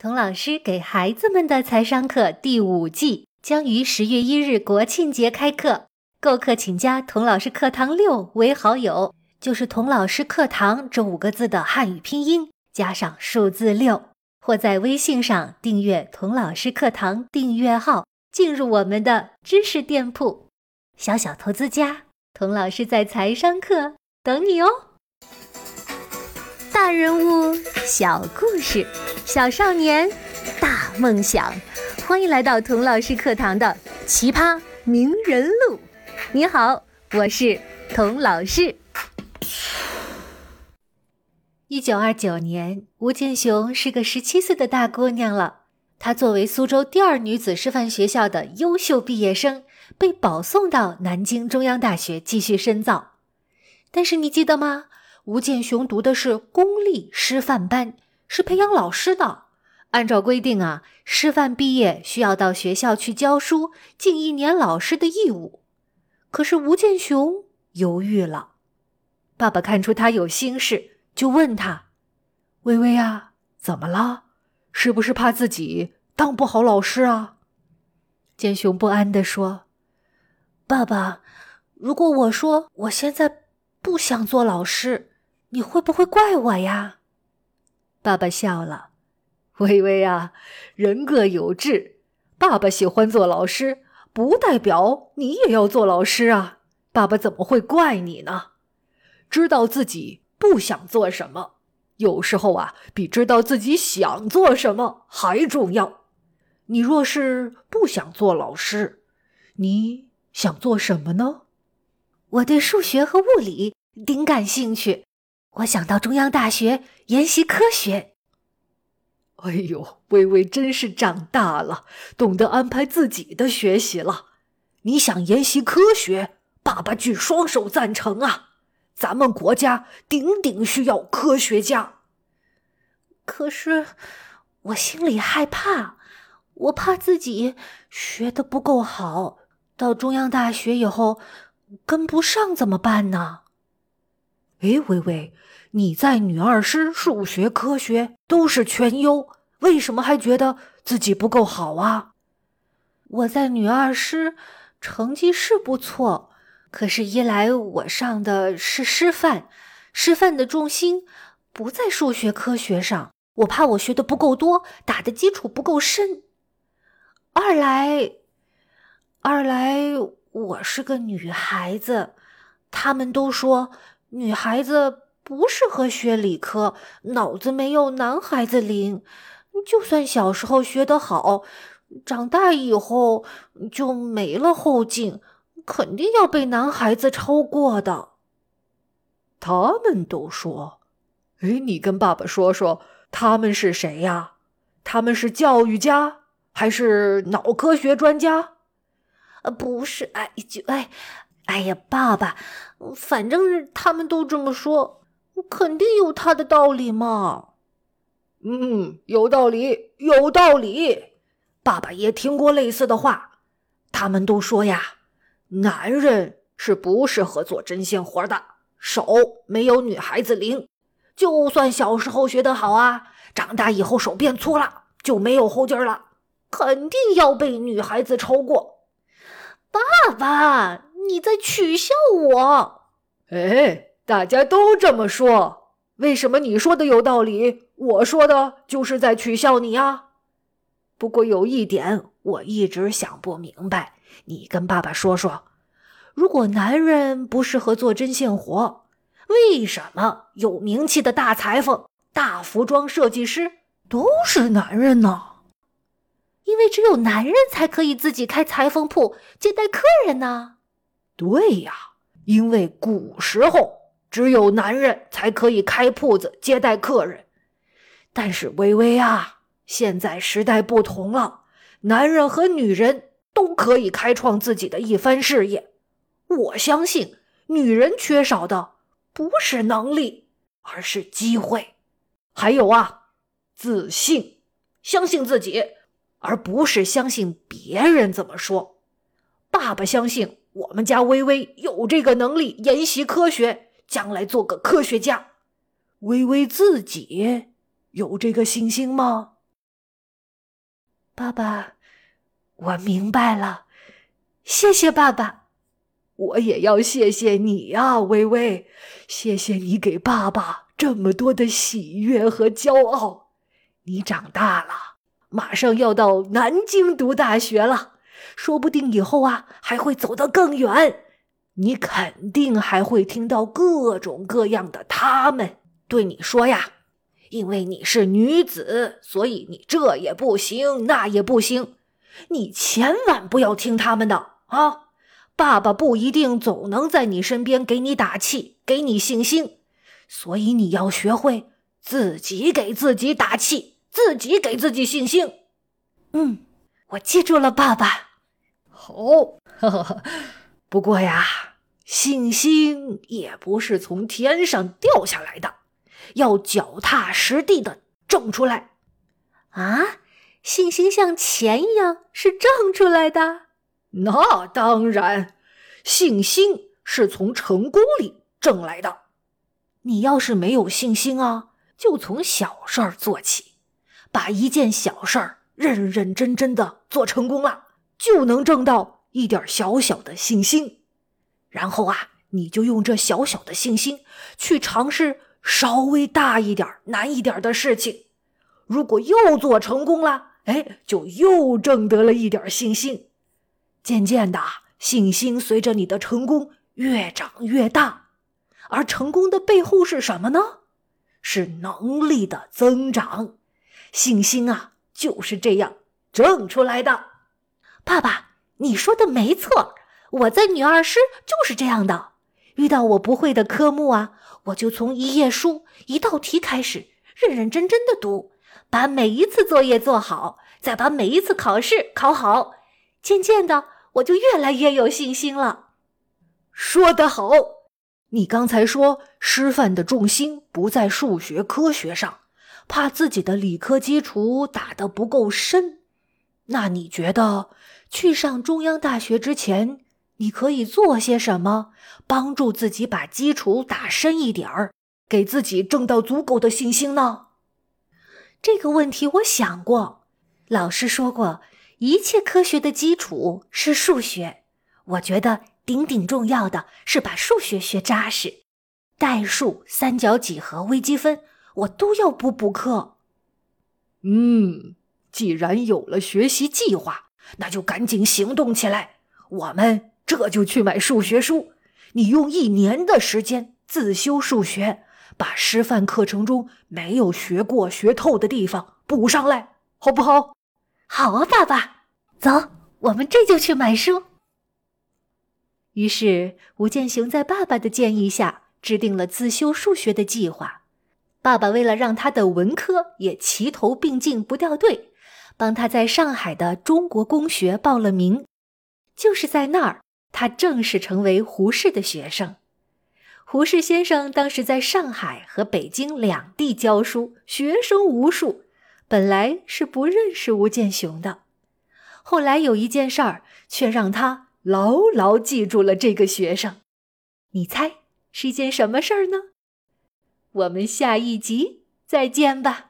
童老师给孩子们的财商课第五季将于十月一日国庆节开课。购课请加“童老师课堂六”为好友，就是“童老师课堂”这五个字的汉语拼音加上数字六，或在微信上订阅“童老师课堂”订阅号，进入我们的知识店铺。小小投资家，童老师在财商课等你哦。大人物，小故事。小少年，大梦想，欢迎来到童老师课堂的奇葩名人录。你好，我是童老师。一九二九年，吴建雄是个十七岁的大姑娘了。她作为苏州第二女子师范学校的优秀毕业生，被保送到南京中央大学继续深造。但是你记得吗？吴建雄读的是公立师范班。是培养老师的，按照规定啊，师范毕业需要到学校去教书，尽一年老师的义务。可是吴建雄犹豫了，爸爸看出他有心事，就问他：“微微啊，怎么了？是不是怕自己当不好老师啊？”建雄不安地说：“爸爸，如果我说我现在不想做老师，你会不会怪我呀？”爸爸笑了，微微啊，人各有志。爸爸喜欢做老师，不代表你也要做老师啊。爸爸怎么会怪你呢？知道自己不想做什么，有时候啊，比知道自己想做什么还重要。你若是不想做老师，你想做什么呢？我对数学和物理顶感兴趣。我想到中央大学研习科学。哎呦，微微真是长大了，懂得安排自己的学习了。你想研习科学，爸爸举双手赞成啊！咱们国家顶顶需要科学家。可是我心里害怕，我怕自己学的不够好，到中央大学以后跟不上怎么办呢？哎，微微，你在女二师数学、科学都是全优，为什么还觉得自己不够好啊？我在女二师成绩是不错，可是，一来我上的是师范，师范的重心不在数学、科学上，我怕我学的不够多，打的基础不够深；二来，二来我是个女孩子，他们都说。女孩子不适合学理科，脑子没有男孩子灵。就算小时候学得好，长大以后就没了后劲，肯定要被男孩子超过的。他们都说：“哎，你跟爸爸说说，他们是谁呀？他们是教育家还是脑科学专家？”呃，不是，哎，就哎。哎呀，爸爸，反正他们都这么说，肯定有他的道理嘛。嗯，有道理，有道理。爸爸也听过类似的话，他们都说呀，男人是不适合做针线活的，手没有女孩子灵。就算小时候学得好啊，长大以后手变粗了，就没有后劲了，肯定要被女孩子超过。爸爸。你在取笑我？哎，大家都这么说，为什么你说的有道理，我说的就是在取笑你呀？不过有一点我一直想不明白，你跟爸爸说说：如果男人不适合做针线活，为什么有名气的大裁缝、大服装设计师都是男人呢？因为只有男人才可以自己开裁缝铺接待客人呢。对呀，因为古时候只有男人才可以开铺子接待客人。但是微微啊，现在时代不同了，男人和女人都可以开创自己的一番事业。我相信，女人缺少的不是能力，而是机会。还有啊，自信，相信自己，而不是相信别人怎么说。爸爸相信。我们家微微有这个能力研习科学，将来做个科学家。微微自己有这个信心吗？爸爸，我明白了，谢谢爸爸。我也要谢谢你呀，微微，谢谢你给爸爸这么多的喜悦和骄傲。你长大了，马上要到南京读大学了，说不定以后啊还会走得更远。你肯定还会听到各种各样的他们对你说呀，因为你是女子，所以你这也不行，那也不行。你千万不要听他们的啊！爸爸不一定总能在你身边给你打气，给你信心，所以你要学会自己给自己打气，自己给自己信心。嗯，我记住了，爸爸。好，不过呀，信心也不是从天上掉下来的，要脚踏实地的挣出来。啊，信心像钱一样是挣出来的。那当然，信心是从成功里挣来的。你要是没有信心啊，就从小事儿做起，把一件小事儿认认真真的做成功了，就能挣到一点小小的信心。然后啊，你就用这小小的信心去尝试稍微大一点、难一点的事情。如果又做成功了，哎，就又挣得了一点信心。渐渐的，信心随着你的成功越长越大，而成功的背后是什么呢？是能力的增长。信心啊，就是这样挣出来的。爸爸，你说的没错，我在女二师就是这样的。遇到我不会的科目啊，我就从一页书、一道题开始，认认真真的读，把每一次作业做好，再把每一次考试考好。渐渐的。我就越来越有信心了。说得好，你刚才说师范的重心不在数学科学上，怕自己的理科基础打得不够深。那你觉得去上中央大学之前，你可以做些什么，帮助自己把基础打深一点儿，给自己挣到足够的信心呢？这个问题我想过，老师说过。一切科学的基础是数学，我觉得顶顶重要的是把数学学扎实。代数、三角几何、微积分，我都要补补课。嗯，既然有了学习计划，那就赶紧行动起来。我们这就去买数学书。你用一年的时间自修数学，把师范课程中没有学过、学透的地方补上来，好不好？好啊，爸爸，走，我们这就去买书。于是，吴建雄在爸爸的建议下，制定了自修数学的计划。爸爸为了让他的文科也齐头并进，不掉队，帮他在上海的中国公学报了名。就是在那儿，他正式成为胡适的学生。胡适先生当时在上海和北京两地教书，学生无数。本来是不认识吴建雄的，后来有一件事儿，却让他牢牢记住了这个学生。你猜是一件什么事儿呢？我们下一集再见吧。